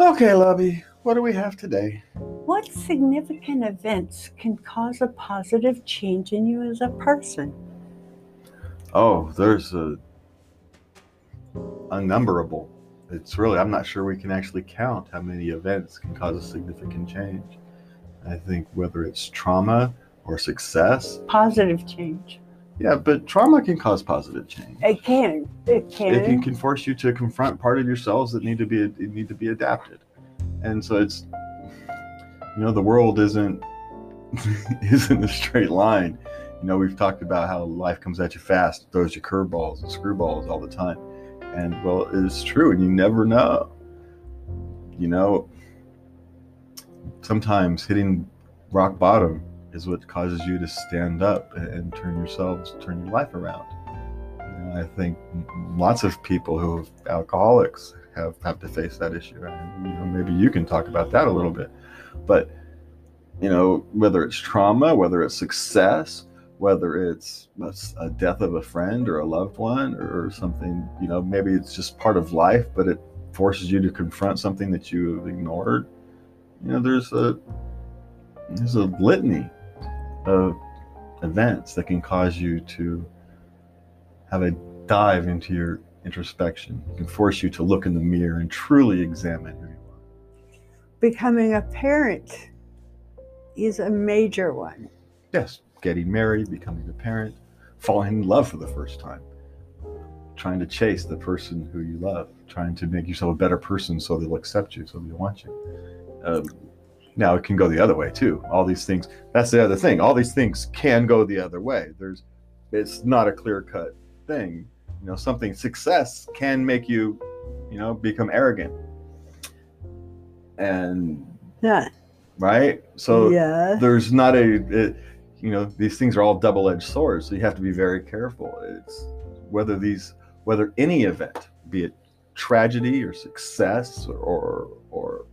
Okay, Lubby, what do we have today? What significant events can cause a positive change in you as a person? Oh, there's a unnumberable. It's really, I'm not sure we can actually count how many events can cause a significant change. I think whether it's trauma or success, Positive change. Yeah, but trauma can cause positive change. It can. It can. It can, can force you to confront part of yourselves that need to be need to be adapted, and so it's, you know, the world isn't isn't a straight line. You know, we've talked about how life comes at you fast, throws you curveballs and screwballs all the time, and well, it's true, and you never know. You know, sometimes hitting rock bottom is what causes you to stand up and turn yourselves, turn your life around. You know, I think lots of people who are alcoholics have have to face that issue. And, you know, maybe you can talk about that a little bit. But you know, whether it's trauma, whether it's success, whether it's a death of a friend or a loved one or something, you know, maybe it's just part of life, but it forces you to confront something that you have ignored. You know, there's a there's a litany of events that can cause you to have a dive into your introspection. It can force you to look in the mirror and truly examine who you are. Becoming a parent is a major one. Yes, getting married, becoming a parent, falling in love for the first time, trying to chase the person who you love, trying to make yourself a better person so they'll accept you, so they'll want you. Um, now it can go the other way too. All these things. That's the other thing. All these things can go the other way. There's, it's not a clear cut thing. You know, something success can make you, you know, become arrogant. And Yeah. right. So yeah. there's not a, it, you know, these things are all double edged swords. So you have to be very careful. It's whether these, whether any event, be it tragedy or success or or or,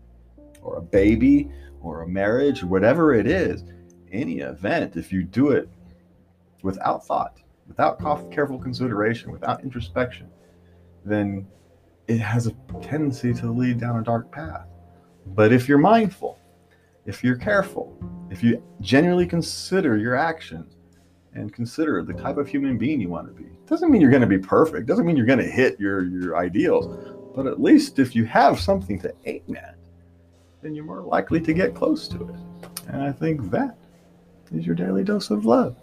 or a baby or a marriage, whatever it is, any event, if you do it without thought, without careful consideration, without introspection, then it has a tendency to lead down a dark path. But if you're mindful, if you're careful, if you genuinely consider your actions and consider the type of human being you want to be, doesn't mean you're going to be perfect, doesn't mean you're going to hit your, your ideals, but at least if you have something to aim at, then you're more likely to get close to it. And I think that is your daily dose of love.